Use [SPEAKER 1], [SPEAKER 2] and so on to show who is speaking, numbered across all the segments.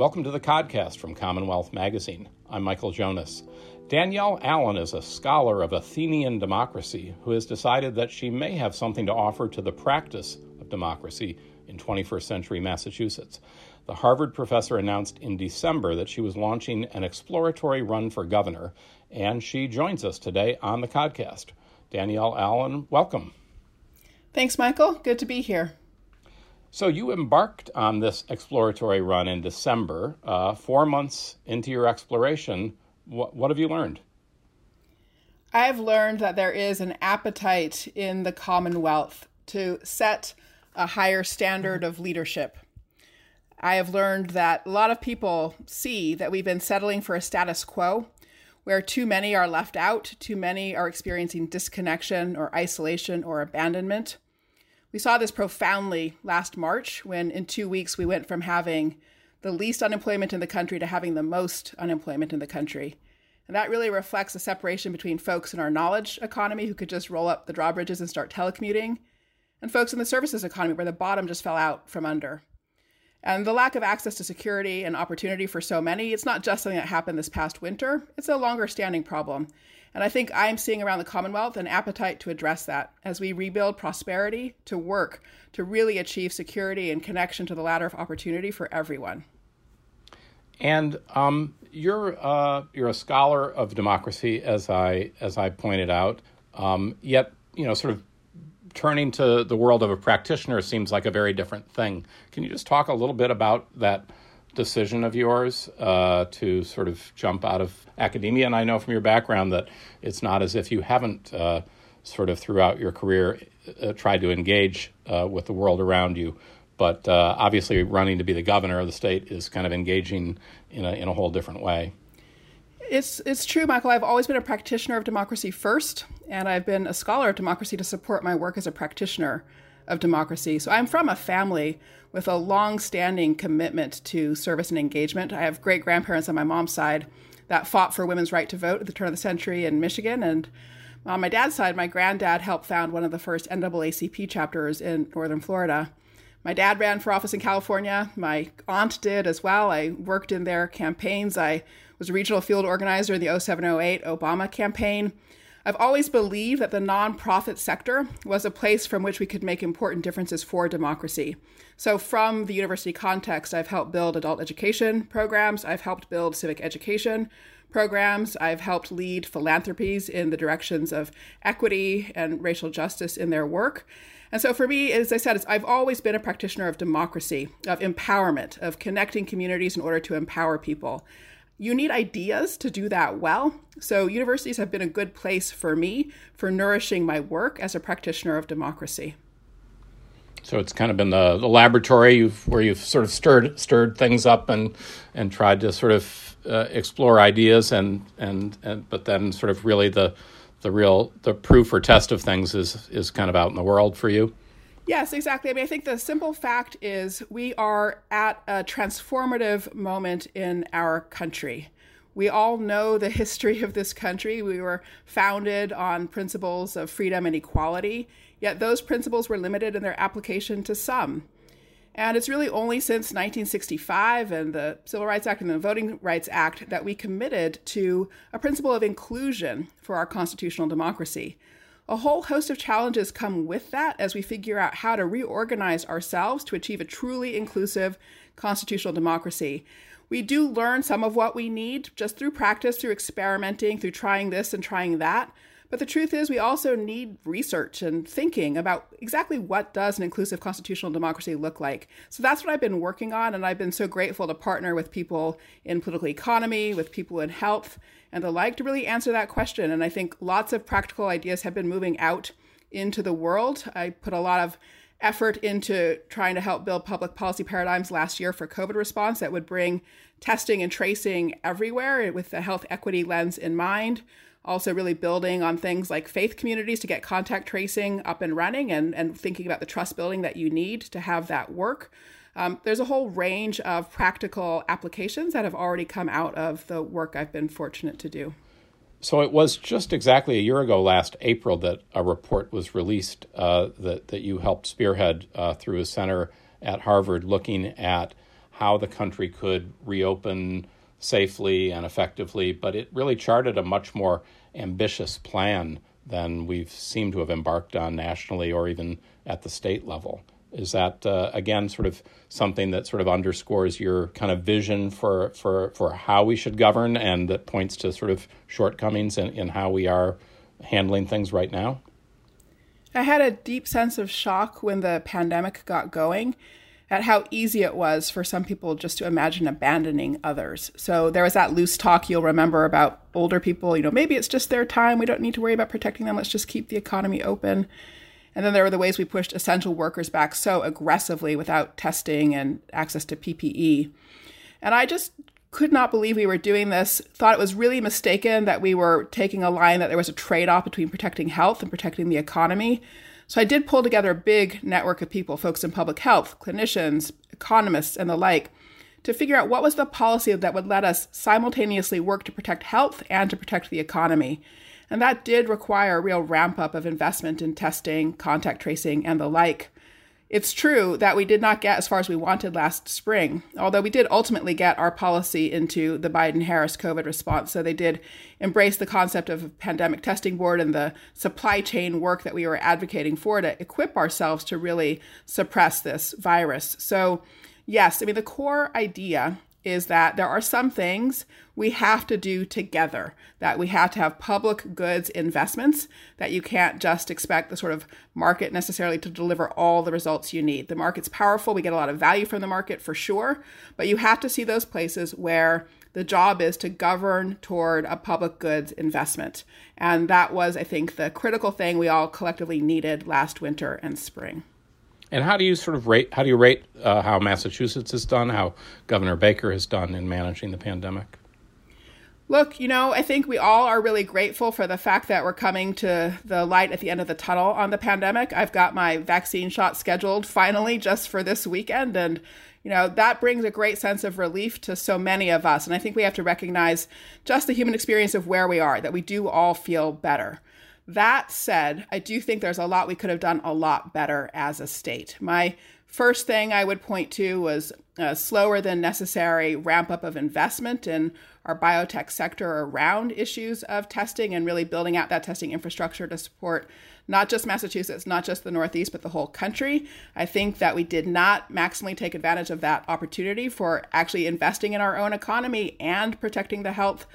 [SPEAKER 1] Welcome to the Codcast from Commonwealth Magazine. I'm Michael Jonas. Danielle Allen is a scholar of Athenian democracy who has decided that she may have something to offer to the practice of democracy in 21st century Massachusetts. The Harvard professor announced in December that she was launching an exploratory run for governor, and she joins us today on the Codcast. Danielle Allen, welcome.
[SPEAKER 2] Thanks, Michael. Good to be here.
[SPEAKER 1] So, you embarked on this exploratory run in December. Uh, four months into your exploration, what, what have you learned?
[SPEAKER 2] I've learned that there is an appetite in the Commonwealth to set a higher standard of leadership. I have learned that a lot of people see that we've been settling for a status quo where too many are left out, too many are experiencing disconnection or isolation or abandonment. We saw this profoundly last March when, in two weeks, we went from having the least unemployment in the country to having the most unemployment in the country. And that really reflects a separation between folks in our knowledge economy who could just roll up the drawbridges and start telecommuting, and folks in the services economy where the bottom just fell out from under. And the lack of access to security and opportunity for so many, it's not just something that happened this past winter, it's a longer standing problem. And I think I'm seeing around the Commonwealth an appetite to address that as we rebuild prosperity to work to really achieve security and connection to the ladder of opportunity for everyone.
[SPEAKER 1] And um, you're uh, you're a scholar of democracy, as I as I pointed out. Um, yet, you know, sort of turning to the world of a practitioner seems like a very different thing. Can you just talk a little bit about that decision of yours uh, to sort of jump out of academia. And I know from your background that it's not as if you haven't uh, sort of throughout your career uh, tried to engage uh, with the world around you. But uh, obviously, running to be the governor of the state is kind of engaging in a, in a whole different way.
[SPEAKER 2] It's, it's true, Michael. I've always been a practitioner of democracy first, and I've been a scholar of democracy to support my work as a practitioner of democracy. So I'm from a family with a long standing commitment to service and engagement. I have great grandparents on my mom's side that fought for women's right to vote at the turn of the century in Michigan. And on my dad's side, my granddad helped found one of the first NAACP chapters in northern Florida. My dad ran for office in California. My aunt did as well. I worked in their campaigns. I was a regional field organizer in the 0708 Obama campaign. I've always believed that the nonprofit sector was a place from which we could make important differences for democracy. So, from the university context, I've helped build adult education programs, I've helped build civic education programs, I've helped lead philanthropies in the directions of equity and racial justice in their work. And so, for me, as I said, I've always been a practitioner of democracy, of empowerment, of connecting communities in order to empower people you need ideas to do that well. So, universities have been a good place for me for nourishing my work as a practitioner of democracy.
[SPEAKER 1] So it's kind of been the, the laboratory you've, where you've sort of stirred stirred things up and and tried to sort of uh, explore ideas and, and and but then sort of really the the real the proof or test of things is is kind of out in the world for you.
[SPEAKER 2] Yes, exactly. I mean, I think the simple fact is we are at a transformative moment in our country. We all know the history of this country. We were founded on principles of freedom and equality, yet those principles were limited in their application to some. And it's really only since 1965 and the Civil Rights Act and the Voting Rights Act that we committed to a principle of inclusion for our constitutional democracy a whole host of challenges come with that as we figure out how to reorganize ourselves to achieve a truly inclusive constitutional democracy. We do learn some of what we need just through practice, through experimenting, through trying this and trying that. But the truth is we also need research and thinking about exactly what does an inclusive constitutional democracy look like. So that's what I've been working on and I've been so grateful to partner with people in political economy, with people in health, and the like to really answer that question. And I think lots of practical ideas have been moving out into the world. I put a lot of effort into trying to help build public policy paradigms last year for COVID response that would bring testing and tracing everywhere with the health equity lens in mind. Also, really building on things like faith communities to get contact tracing up and running and, and thinking about the trust building that you need to have that work. Um, there's a whole range of practical applications that have already come out of the work I've been fortunate to do.
[SPEAKER 1] So it was just exactly a year ago, last April, that a report was released uh, that that you helped spearhead uh, through a center at Harvard, looking at how the country could reopen safely and effectively, but it really charted a much more ambitious plan than we've seemed to have embarked on nationally or even at the state level. Is that uh, again sort of something that sort of underscores your kind of vision for for for how we should govern, and that points to sort of shortcomings in, in how we are handling things right now?
[SPEAKER 2] I had a deep sense of shock when the pandemic got going at how easy it was for some people just to imagine abandoning others. So there was that loose talk you'll remember about older people, you know, maybe it's just their time. We don't need to worry about protecting them. Let's just keep the economy open. And then there were the ways we pushed essential workers back so aggressively without testing and access to PPE. And I just could not believe we were doing this, thought it was really mistaken that we were taking a line that there was a trade off between protecting health and protecting the economy. So I did pull together a big network of people, folks in public health, clinicians, economists, and the like, to figure out what was the policy that would let us simultaneously work to protect health and to protect the economy. And that did require a real ramp up of investment in testing, contact tracing, and the like. It's true that we did not get as far as we wanted last spring, although we did ultimately get our policy into the Biden Harris COVID response. So they did embrace the concept of a pandemic testing board and the supply chain work that we were advocating for to equip ourselves to really suppress this virus. So, yes, I mean, the core idea is that there are some things we have to do together, that we have to have public goods investments, that you can't just expect the sort of market necessarily to deliver all the results you need. The market's powerful, we get a lot of value from the market for sure, but you have to see those places where the job is to govern toward a public goods investment. And that was, I think, the critical thing we all collectively needed last winter and spring.
[SPEAKER 1] And how do you sort of rate? How do you rate uh, how Massachusetts has done? How Governor Baker has done in managing the pandemic?
[SPEAKER 2] Look, you know, I think we all are really grateful for the fact that we're coming to the light at the end of the tunnel on the pandemic. I've got my vaccine shot scheduled finally just for this weekend. And, you know, that brings a great sense of relief to so many of us. And I think we have to recognize just the human experience of where we are, that we do all feel better. That said, I do think there's a lot we could have done a lot better as a state. My first thing I would point to was a slower than necessary ramp up of investment in our biotech sector around issues of testing and really building out that testing infrastructure to support not just Massachusetts, not just the Northeast, but the whole country. I think that we did not maximally take advantage of that opportunity for actually investing in our own economy and protecting the health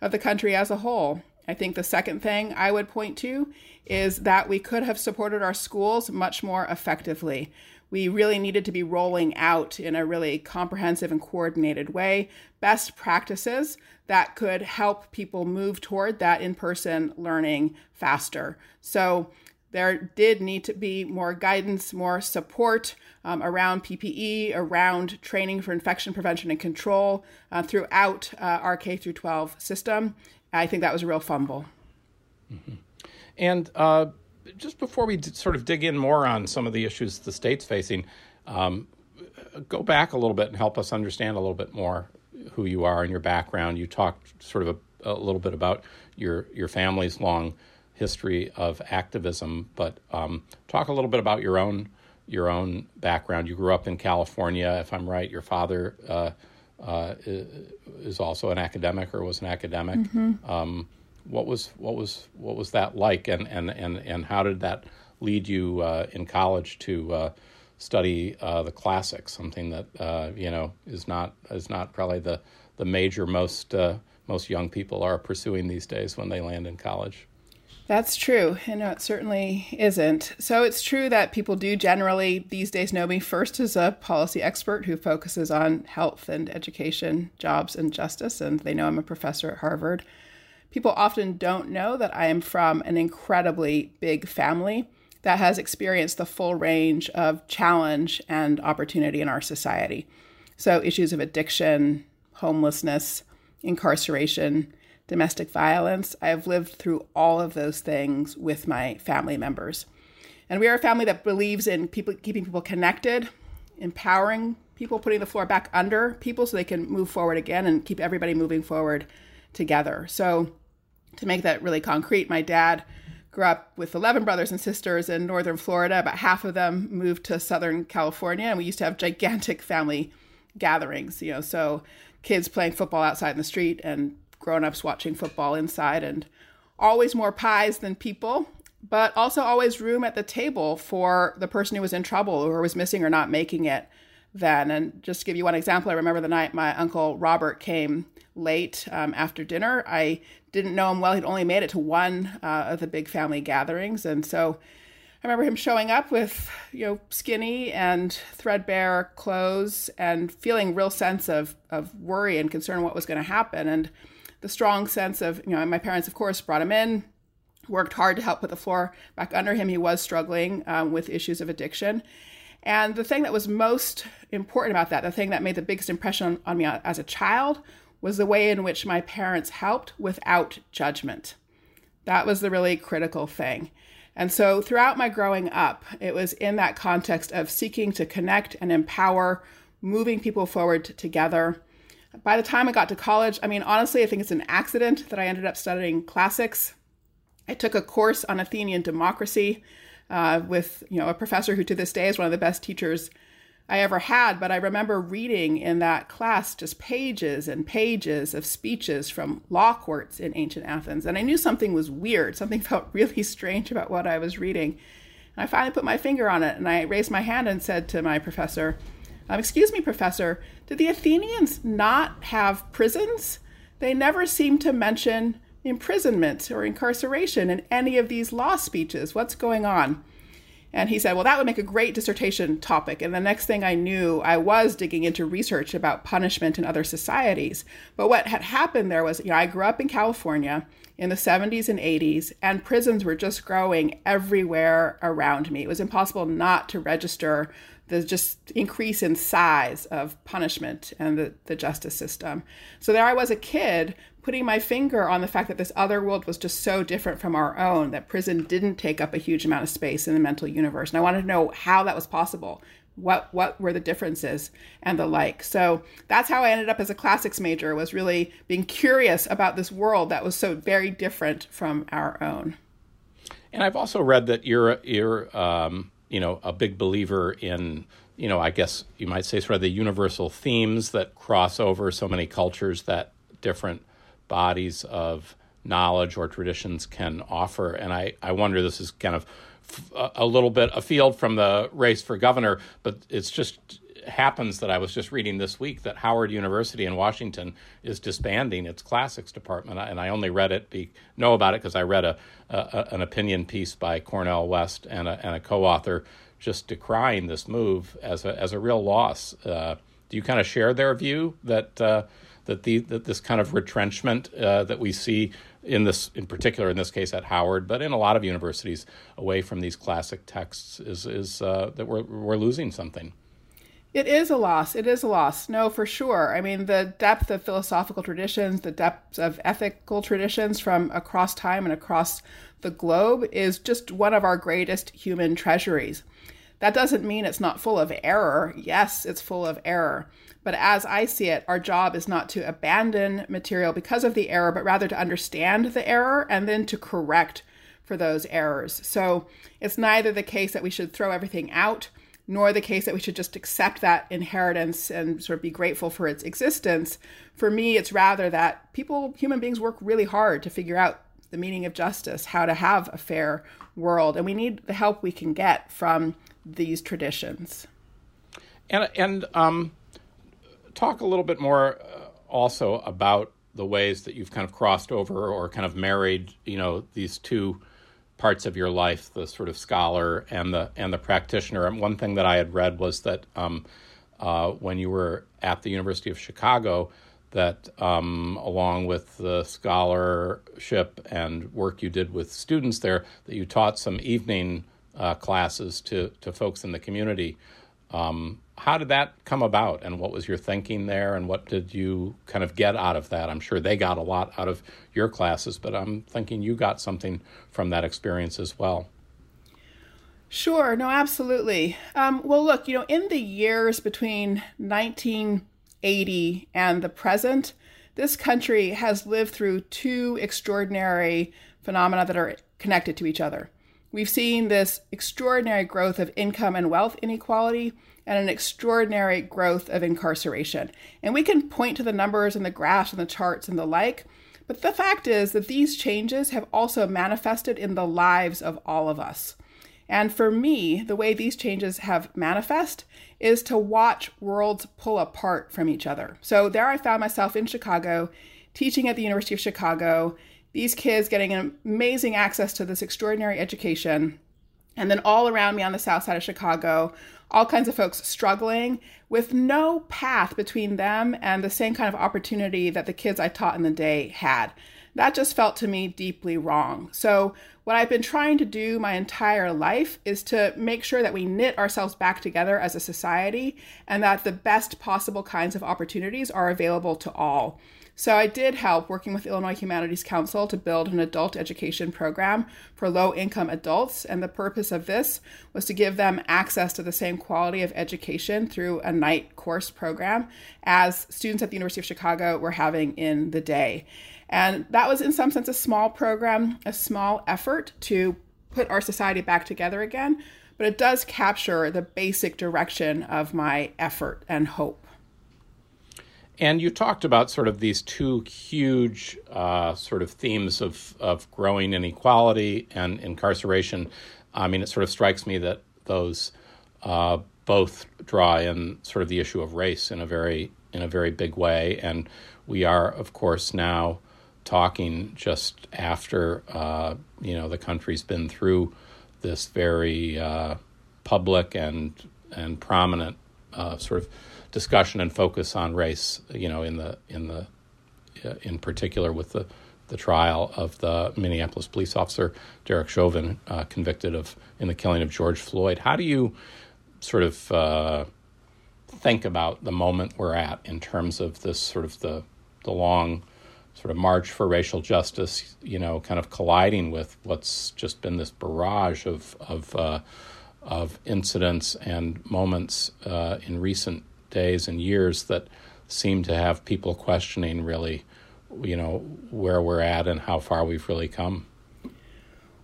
[SPEAKER 2] of the country as a whole. I think the second thing I would point to is that we could have supported our schools much more effectively. We really needed to be rolling out in a really comprehensive and coordinated way best practices that could help people move toward that in person learning faster. So, there did need to be more guidance, more support um, around PPE, around training for infection prevention and control uh, throughout uh, our K through 12 system. I think that was a real fumble.
[SPEAKER 1] Mm-hmm. And uh, just before we d- sort of dig in more on some of the issues the state's facing, um, go back a little bit and help us understand a little bit more who you are and your background. You talked sort of a, a little bit about your your family's long history of activism, but um, talk a little bit about your own your own background. You grew up in California, if I'm right. Your father uh, uh, is also an academic or was an academic. Mm-hmm. Um, what was what was what was that like, and and and and how did that lead you uh, in college to uh, study uh, the classics? Something that uh, you know is not is not probably the the major most uh, most young people are pursuing these days when they land in college.
[SPEAKER 2] That's true. And no, it certainly isn't. So it's true that people do generally these days know me first as a policy expert who focuses on health and education, jobs, and justice. And they know I'm a professor at Harvard. People often don't know that I am from an incredibly big family that has experienced the full range of challenge and opportunity in our society. So, issues of addiction, homelessness, incarceration, domestic violence. I have lived through all of those things with my family members. And we are a family that believes in people keeping people connected, empowering people, putting the floor back under people so they can move forward again and keep everybody moving forward together. So, to make that really concrete, my dad grew up with 11 brothers and sisters in northern Florida. About half of them moved to Southern California, and we used to have gigantic family gatherings, you know, so kids playing football outside in the street and grown-ups watching football inside and always more pies than people, but also always room at the table for the person who was in trouble or was missing or not making it then. And just to give you one example, I remember the night my uncle Robert came late um, after dinner. I didn't know him well. He'd only made it to one uh, of the big family gatherings. And so I remember him showing up with, you know, skinny and threadbare clothes and feeling real sense of, of worry and concern what was going to happen. And the strong sense of, you know, my parents, of course, brought him in, worked hard to help put the floor back under him. He was struggling um, with issues of addiction. And the thing that was most important about that, the thing that made the biggest impression on, on me as a child, was the way in which my parents helped without judgment. That was the really critical thing. And so throughout my growing up, it was in that context of seeking to connect and empower, moving people forward together. By the time I got to college, I mean, honestly, I think it's an accident that I ended up studying classics. I took a course on Athenian democracy uh, with you know a professor who to this day is one of the best teachers I ever had. But I remember reading in that class just pages and pages of speeches from law courts in ancient Athens, and I knew something was weird. Something felt really strange about what I was reading. And I finally put my finger on it, and I raised my hand and said to my professor, um, "Excuse me, professor, did the Athenians not have prisons? They never seem to mention." imprisonment or incarceration in any of these law speeches. What's going on? And he said, Well, that would make a great dissertation topic. And the next thing I knew, I was digging into research about punishment in other societies. But what had happened there was, you know, I grew up in California in the 70s and 80s, and prisons were just growing everywhere around me. It was impossible not to register the just increase in size of punishment and the, the justice system. So there I was a kid putting my finger on the fact that this other world was just so different from our own, that prison didn't take up a huge amount of space in the mental universe. And I wanted to know how that was possible. What what were the differences and the like. So that's how I ended up as a classics major was really being curious about this world that was so very different from our own.
[SPEAKER 1] And I've also read that you're you're um, you know a big believer in you know I guess you might say sort of the universal themes that cross over so many cultures that different bodies of knowledge or traditions can offer. And I, I wonder this is kind of a little bit afield from the race for governor, but it's just happens that I was just reading this week that Howard University in Washington is disbanding its classics department, and I only read it, be, know about it because I read a, a, an opinion piece by Cornel West and a, and a co-author just decrying this move as a as a real loss. Uh, do you kind of share their view that uh, that the that this kind of retrenchment uh, that we see in this in particular in this case at Howard, but in a lot of universities away from these classic texts is is uh, that we're we're losing something.
[SPEAKER 2] It is a loss. It is a loss. No, for sure. I mean, the depth of philosophical traditions, the depth of ethical traditions from across time and across the globe is just one of our greatest human treasuries. That doesn't mean it's not full of error. Yes, it's full of error. But as I see it, our job is not to abandon material because of the error, but rather to understand the error and then to correct for those errors. So it's neither the case that we should throw everything out, nor the case that we should just accept that inheritance and sort of be grateful for its existence. For me, it's rather that people, human beings, work really hard to figure out the meaning of justice, how to have a fair world, and we need the help we can get from these traditions.
[SPEAKER 1] And and um, talk a little bit more uh, also about the ways that you've kind of crossed over or kind of married, you know, these two parts of your life, the sort of scholar and the and the practitioner. And one thing that I had read was that um, uh, when you were at the University of Chicago, that um, along with the scholarship and work you did with students there, that you taught some evening uh, classes to to folks in the community. Um, how did that come about, and what was your thinking there, and what did you kind of get out of that? I'm sure they got a lot out of your classes, but I'm thinking you got something from that experience as well.
[SPEAKER 2] Sure, no, absolutely. Um, well, look, you know, in the years between 1980 and the present, this country has lived through two extraordinary phenomena that are connected to each other. we've seen this extraordinary growth of income and wealth inequality and an extraordinary growth of incarceration. And we can point to the numbers and the graphs and the charts and the like, but the fact is that these changes have also manifested in the lives of all of us. And for me, the way these changes have manifest is to watch worlds pull apart from each other. So there I found myself in Chicago, teaching at the University of Chicago, these kids getting amazing access to this extraordinary education. And then all around me on the south side of Chicago, all kinds of folks struggling with no path between them and the same kind of opportunity that the kids I taught in the day had. That just felt to me deeply wrong. So, what I've been trying to do my entire life is to make sure that we knit ourselves back together as a society and that the best possible kinds of opportunities are available to all. So I did help working with Illinois Humanities Council to build an adult education program for low income adults. And the purpose of this was to give them access to the same quality of education through a night course program as students at the University of Chicago were having in the day. And that was, in some sense, a small program, a small effort to put our society back together again. But it does capture the basic direction of my effort and hope.
[SPEAKER 1] And you talked about sort of these two huge uh, sort of themes of, of growing inequality and incarceration. I mean, it sort of strikes me that those uh, both draw in sort of the issue of race in a very in a very big way. And we are, of course, now talking just after uh, you know the country's been through this very uh, public and and prominent uh, sort of discussion and focus on race. You know, in the in the uh, in particular with the the trial of the Minneapolis police officer Derek Chauvin, uh, convicted of in the killing of George Floyd. How do you sort of uh, think about the moment we're at in terms of this sort of the the long sort of march for racial justice, you know, kind of colliding with what's just been this barrage of of uh, of incidents and moments uh, in recent days and years that seem to have people questioning really, you know, where we're at and how far we've really come?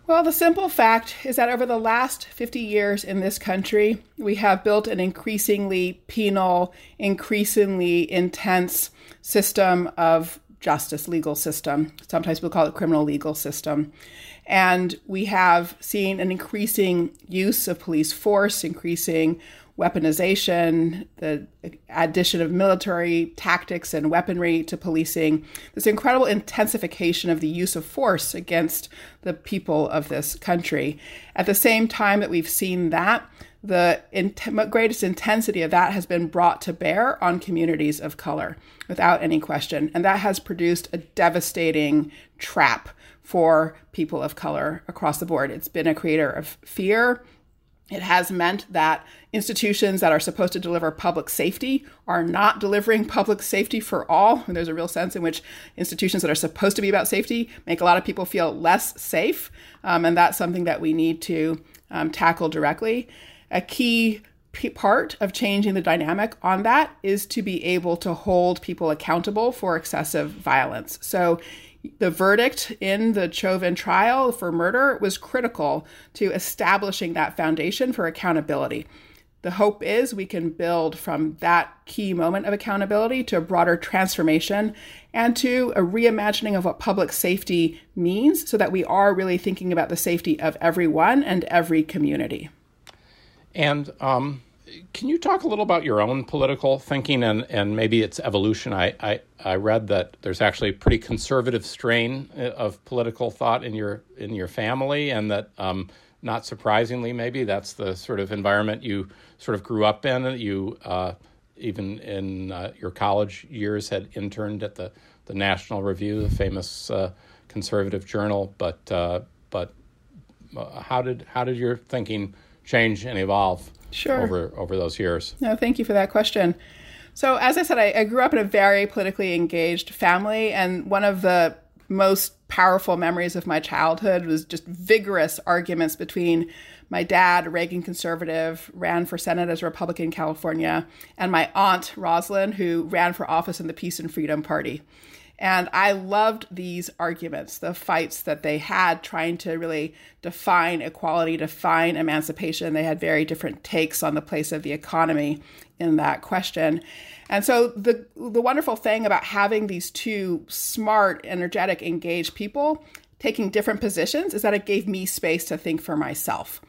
[SPEAKER 2] Well, the simple fact is that over the last 50 years in this country, we have built an increasingly penal, increasingly intense system of justice legal system. Sometimes we'll call it criminal legal system. And we have seen an increasing use of police force, increasing weaponization, the addition of military tactics and weaponry to policing, this incredible intensification of the use of force against the people of this country. At the same time that we've seen that, the in- greatest intensity of that has been brought to bear on communities of color without any question. And that has produced a devastating trap for people of color across the board. It's been a creator of fear, it has meant that institutions that are supposed to deliver public safety are not delivering public safety for all. And there's a real sense in which institutions that are supposed to be about safety make a lot of people feel less safe. Um, and that's something that we need to um, tackle directly. A key part of changing the dynamic on that is to be able to hold people accountable for excessive violence. So the verdict in the Chauvin trial for murder was critical to establishing that foundation for accountability. The hope is we can build from that key moment of accountability to a broader transformation and to a reimagining of what public safety means so that we are really thinking about the safety of everyone and every community.
[SPEAKER 1] And um, can you talk a little about your own political thinking and, and maybe its evolution? I, I, I read that there's actually a pretty conservative strain uh, of political thought in your in your family, and that um, not surprisingly, maybe that's the sort of environment you sort of grew up in. You uh, even in uh, your college years had interned at the the National Review, the famous uh, conservative journal. But uh, but uh, how did how did your thinking change and evolve?
[SPEAKER 2] Sure.
[SPEAKER 1] over over those years?
[SPEAKER 2] No, thank you for that question. So, as I said, I, I grew up in a very politically engaged family, and one of the most powerful memories of my childhood was just vigorous arguments between my dad, a Reagan conservative, ran for Senate as a Republican in California, and my aunt, Rosalynn, who ran for office in the Peace and Freedom Party. And I loved these arguments, the fights that they had trying to really define equality, define emancipation. They had very different takes on the place of the economy in that question. And so the the wonderful thing about having these two smart, energetic, engaged people taking different positions is that it gave me space to think for myself.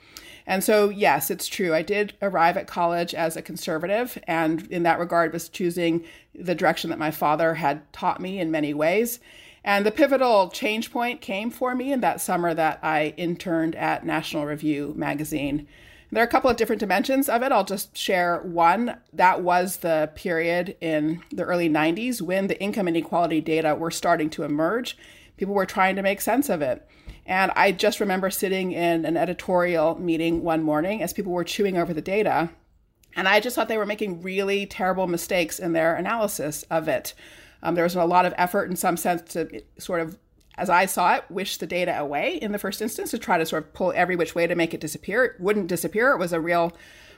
[SPEAKER 2] And so, yes, it's true. I did arrive at college as a conservative, and in that regard, was choosing the direction that my father had taught me in many ways. And the pivotal change point came for me in that summer that I interned at National Review magazine. There are a couple of different dimensions of it. I'll just share one. That was the period in the early 90s when the income inequality data were starting to emerge. People were trying to make sense of it. And I just remember sitting in an editorial meeting one morning as people were chewing over the data. And I just thought they were making really terrible mistakes in their analysis of it. Um, there was a lot of effort, in some sense, to sort of, as I saw it, wish the data away in the first instance to try to sort of pull every which way to make it disappear. It wouldn't disappear, it was a real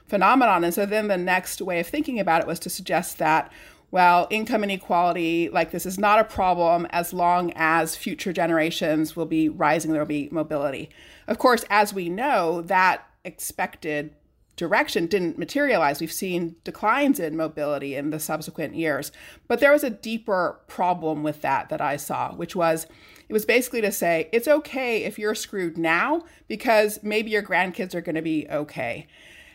[SPEAKER 2] phenomenon. And so then the next way of thinking about it was to suggest that well, income inequality, like this is not a problem as long as future generations will be rising, there will be mobility. Of course, as we know, that expected direction didn't materialize. We've seen declines in mobility in the subsequent years. But there was a deeper problem with that that I saw, which was it was basically to say it's okay if you're screwed now because maybe your grandkids are going to be okay.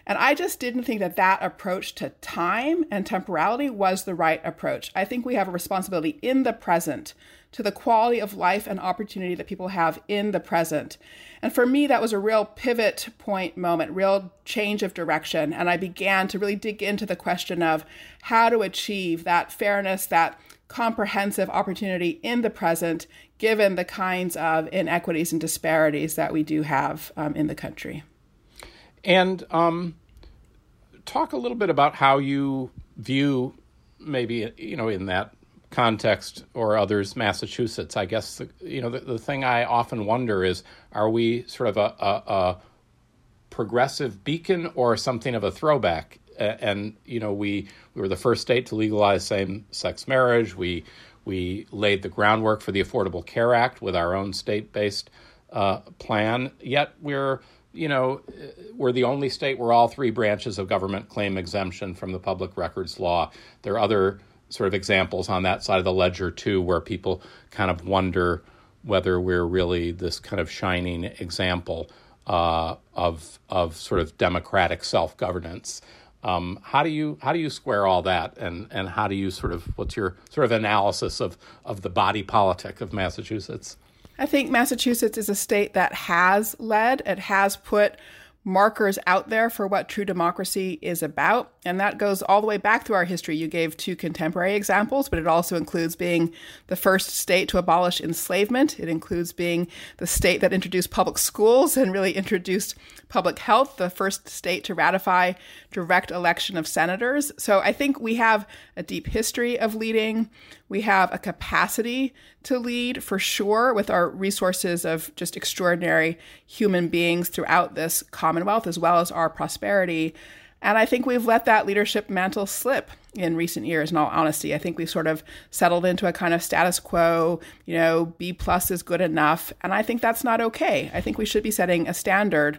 [SPEAKER 2] And I just didn't think that that approach to time and temporality was the right approach. I think we have a responsibility in the present to the quality of life and opportunity that people have in the present. And for me, that was a real pivot point moment, real change of direction. And I began to really dig into the question of how to achieve that fairness, that comprehensive opportunity in the present, given the kinds of inequities and disparities that we do have um, in the country.
[SPEAKER 1] And um, talk a little bit about how you view, maybe you know, in that context or others, Massachusetts. I guess the, you know the, the thing I often wonder is: Are we sort of a, a, a progressive beacon or something of a throwback? and you know, we we were the first state to legalize same-sex marriage. We we laid the groundwork for the Affordable Care Act with our own state-based uh, plan. Yet we're you know, we're the only state where all three branches of government claim exemption from the public records law. There are other sort of examples on that side of the ledger too, where people kind of wonder whether we're really this kind of shining example uh, of of sort of democratic self governance. Um, how do you how do you square all that, and and how do you sort of what's your sort of analysis of of the body politic of Massachusetts?
[SPEAKER 2] I think Massachusetts is a state that has led, it has put markers out there for what true democracy is about. And that goes all the way back through our history. You gave two contemporary examples, but it also includes being the first state to abolish enslavement. It includes being the state that introduced public schools and really introduced public health, the first state to ratify direct election of senators. So I think we have a deep history of leading. We have a capacity to lead for sure with our resources of just extraordinary human beings throughout this Commonwealth, as well as our prosperity. And I think we've let that leadership mantle slip in recent years, in all honesty. I think we've sort of settled into a kind of status quo, you know, B plus is good enough. And I think that's not okay. I think we should be setting a standard.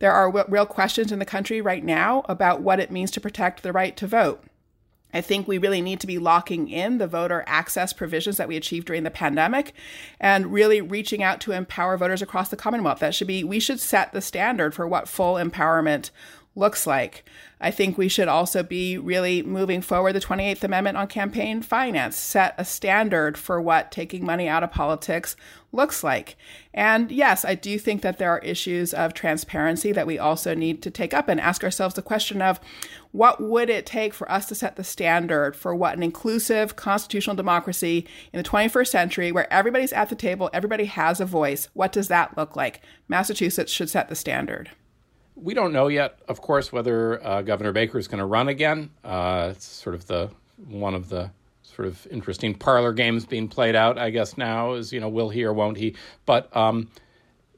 [SPEAKER 2] There are w- real questions in the country right now about what it means to protect the right to vote. I think we really need to be locking in the voter access provisions that we achieved during the pandemic and really reaching out to empower voters across the Commonwealth. That should be, we should set the standard for what full empowerment looks like. I think we should also be really moving forward the 28th Amendment on campaign finance, set a standard for what taking money out of politics looks like. And yes, I do think that there are issues of transparency that we also need to take up and ask ourselves the question of what would it take for us to set the standard for what an inclusive constitutional democracy in the 21st century where everybody's at the table, everybody has a voice, what does that look like? Massachusetts should set the standard.
[SPEAKER 1] We don't know yet, of course, whether uh, Governor Baker is going to run again. Uh, it's sort of the one of the sort of interesting parlor games being played out, I guess now is you know will he or won't he? But um,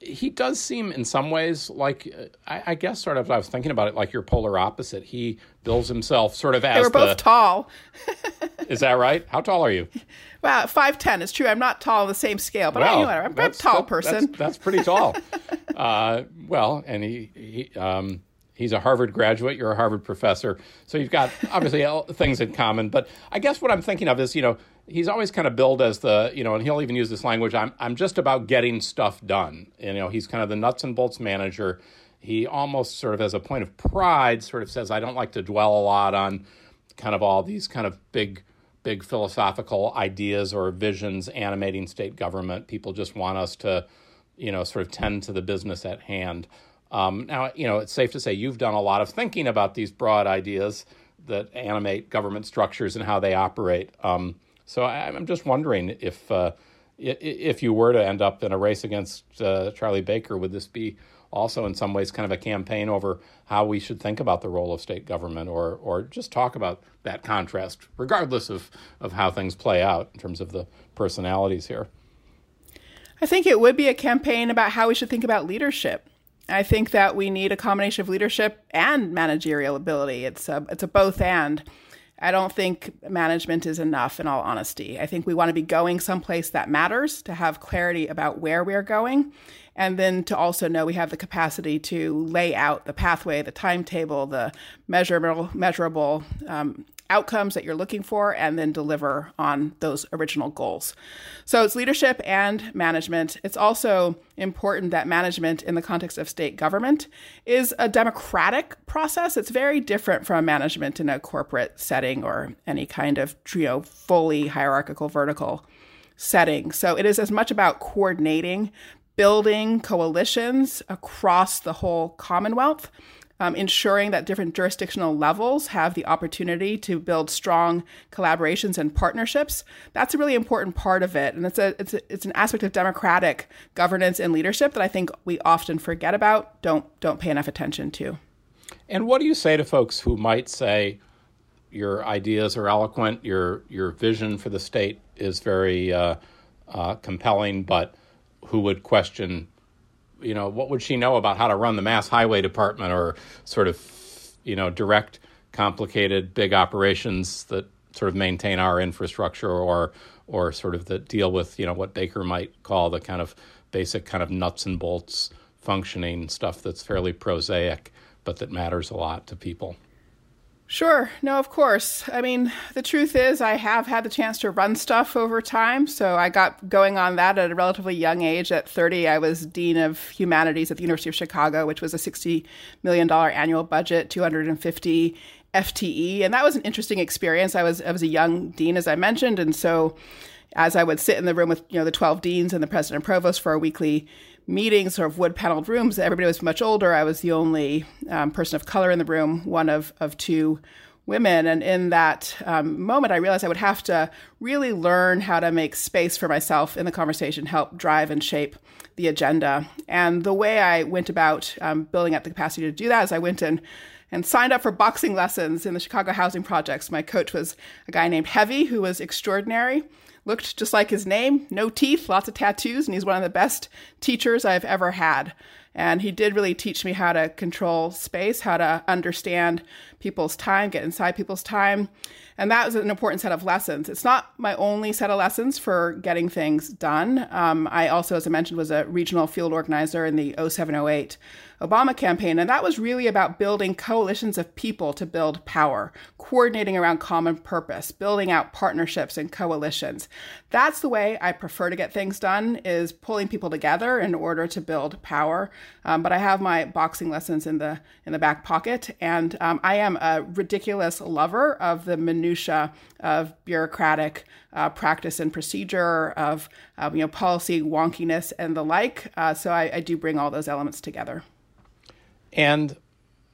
[SPEAKER 1] he does seem in some ways like uh, I, I, guess sort of I was thinking about it like your polar opposite. He bills himself sort of as
[SPEAKER 2] they were both
[SPEAKER 1] the,
[SPEAKER 2] tall.
[SPEAKER 1] Is that right? How tall are you?
[SPEAKER 2] Well, five ten. It's true. I'm not tall on the same scale, but well, I, I'm a tall
[SPEAKER 1] that,
[SPEAKER 2] person.
[SPEAKER 1] That's, that's pretty tall. uh, well, and he, he um, he's a Harvard graduate. You're a Harvard professor, so you've got obviously things in common. But I guess what I'm thinking of is, you know, he's always kind of billed as the, you know, and he'll even use this language. I'm I'm just about getting stuff done. You know, he's kind of the nuts and bolts manager. He almost sort of, as a point of pride, sort of says, I don't like to dwell a lot on kind of all these kind of big big philosophical ideas or visions animating state government. People just want us to, you know, sort of tend to the business at hand. Um, now, you know, it's safe to say you've done a lot of thinking about these broad ideas that animate government structures and how they operate. Um, so I, am just wondering if uh, if you were to end up in a race against uh, Charlie Baker, would this be also in some ways kind of a campaign over how we should think about the role of state government or or just talk about that contrast regardless of of how things play out in terms of the personalities here
[SPEAKER 2] I think it would be a campaign about how we should think about leadership I think that we need a combination of leadership and managerial ability. It's a, it's a both and. I don't think management is enough, in all honesty. I think we want to be going someplace that matters, to have clarity about where we're going, and then to also know we have the capacity to lay out the pathway, the timetable, the measurable, measurable um, outcomes that you're looking for and then deliver on those original goals. So it's leadership and management. It's also important that management in the context of state government is a democratic process. It's very different from management in a corporate setting or any kind of you know, fully hierarchical vertical setting. So it is as much about coordinating, building coalitions across the whole Commonwealth um, ensuring that different jurisdictional levels have the opportunity to build strong collaborations and partnerships. That's a really important part of it, and it's a it's a, it's an aspect of democratic governance and leadership that I think we often forget about, don't don't pay enough attention to.
[SPEAKER 1] And what do you say to folks who might say your ideas are eloquent, your your vision for the state is very uh, uh, compelling, but who would question you know, what would she know about how to run the Mass Highway Department or sort of, you know, direct complicated big operations that sort of maintain our infrastructure or or sort of that deal with, you know, what Baker might call the kind of basic kind of nuts and bolts functioning stuff that's fairly prosaic but that matters a lot to people.
[SPEAKER 2] Sure. No, of course. I mean, the truth is, I have had the chance to run stuff over time. So I got going on that at a relatively young age. At 30, I was Dean of Humanities at the University of Chicago, which was a $60 million annual budget, 250 FTE. And that was an interesting experience. I was, I was a young dean, as I mentioned. And so as I would sit in the room with, you know, the 12 deans and the president and provost for a weekly meetings, sort of wood paneled rooms. Everybody was much older. I was the only um, person of color in the room, one of, of two women. And in that um, moment, I realized I would have to really learn how to make space for myself in the conversation, help drive and shape the agenda. And the way I went about um, building up the capacity to do that is I went and and signed up for boxing lessons in the Chicago Housing Projects. My coach was a guy named Heavy, who was extraordinary looked just like his name, no teeth, lots of tattoos, and he's one of the best teachers I've ever had. And he did really teach me how to control space, how to understand people's time, get inside people's time. And that was an important set of lessons. It's not my only set of lessons for getting things done. Um, I also, as I mentioned, was a regional field organizer in the 0708 Obama campaign. And that was really about building coalitions of people to build power, coordinating around common purpose, building out partnerships and coalitions. That's the way I prefer to get things done is pulling people together in order to build power. Um, but I have my boxing lessons in the in the back pocket, and um, I am a ridiculous lover of the minutia of bureaucratic uh, practice and procedure, of uh, you know policy wonkiness and the like. Uh, so I, I do bring all those elements together.
[SPEAKER 1] And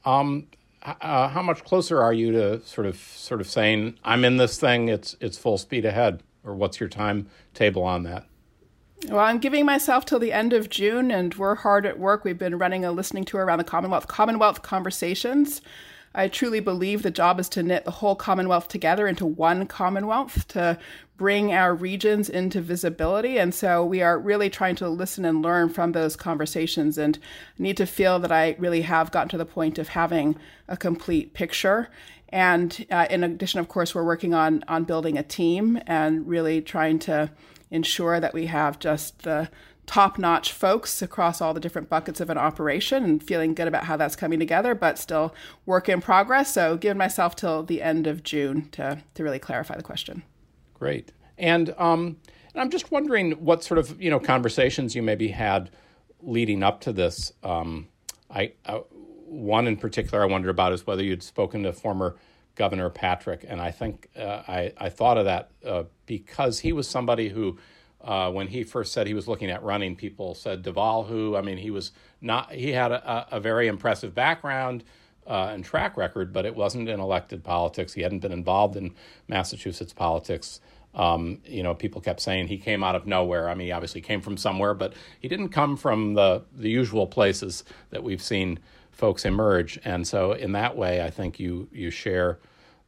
[SPEAKER 1] um, uh, how much closer are you to sort of sort of saying I'm in this thing? It's it's full speed ahead, or what's your timetable on that?
[SPEAKER 2] Well, I'm giving myself till the end of June, and we're hard at work. We've been running a listening tour around the Commonwealth, Commonwealth Conversations. I truly believe the job is to knit the whole Commonwealth together into one Commonwealth, to bring our regions into visibility. And so we are really trying to listen and learn from those conversations and need to feel that I really have gotten to the point of having a complete picture. And uh, in addition, of course, we're working on on building a team and really trying to ensure that we have just the top notch folks across all the different buckets of an operation and feeling good about how that's coming together, but still work in progress. So, giving myself till the end of June to, to really clarify the question.
[SPEAKER 1] Great. And, um, and I'm just wondering what sort of you know conversations you maybe had leading up to this. Um, I uh, one in particular I wondered about is whether you'd spoken to former Governor Patrick, and I think uh, I I thought of that uh, because he was somebody who uh, when he first said he was looking at running, people said Deval, who I mean, he was not. He had a, a very impressive background uh, and track record, but it wasn't in elected politics. He hadn't been involved in Massachusetts politics. Um, you know, people kept saying he came out of nowhere. I mean, he obviously came from somewhere, but he didn't come from the the usual places that we've seen folks emerge. And so, in that way, I think you you share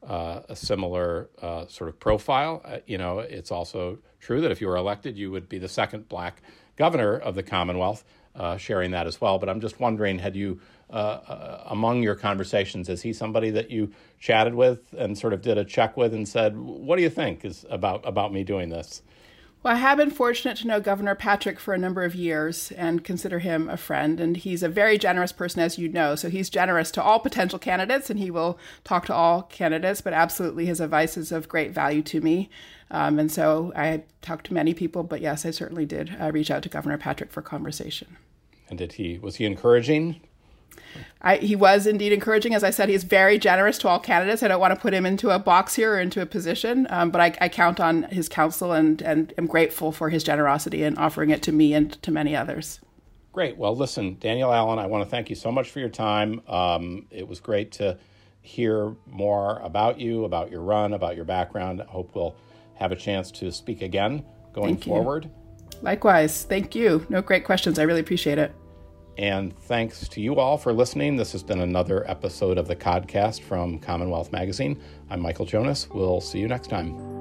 [SPEAKER 1] uh, a similar uh, sort of profile. Uh, you know, it's also true that if you were elected, you would be the second black governor of the Commonwealth, uh, sharing that as well. But I'm just wondering, had you, uh, uh, among your conversations, is he somebody that you chatted with and sort of did a check with and said, "What do you think is about about me doing this?"
[SPEAKER 2] Well, I have been fortunate to know Governor Patrick for a number of years and consider him a friend. And he's a very generous person, as you know. So he's generous to all potential candidates and he will talk to all candidates, but absolutely his advice is of great value to me. Um, and so I talked to many people, but yes, I certainly did uh, reach out to Governor Patrick for conversation.
[SPEAKER 1] And did he, was he encouraging?
[SPEAKER 2] I, he was indeed encouraging. As I said, he's very generous to all candidates. I don't want to put him into a box here or into a position, um, but I, I, count on his counsel and, and am grateful for his generosity in offering it to me and to many others.
[SPEAKER 1] Great. Well, listen, Danielle Allen, I want to thank you so much for your time. Um, it was great to hear more about you, about your run, about your background. I hope we'll have a chance to speak again going forward.
[SPEAKER 2] Likewise. Thank you. No great questions. I really appreciate it.
[SPEAKER 1] And thanks to you all for listening. This has been another episode of the Codcast from Commonwealth Magazine. I'm Michael Jonas. We'll see you next time.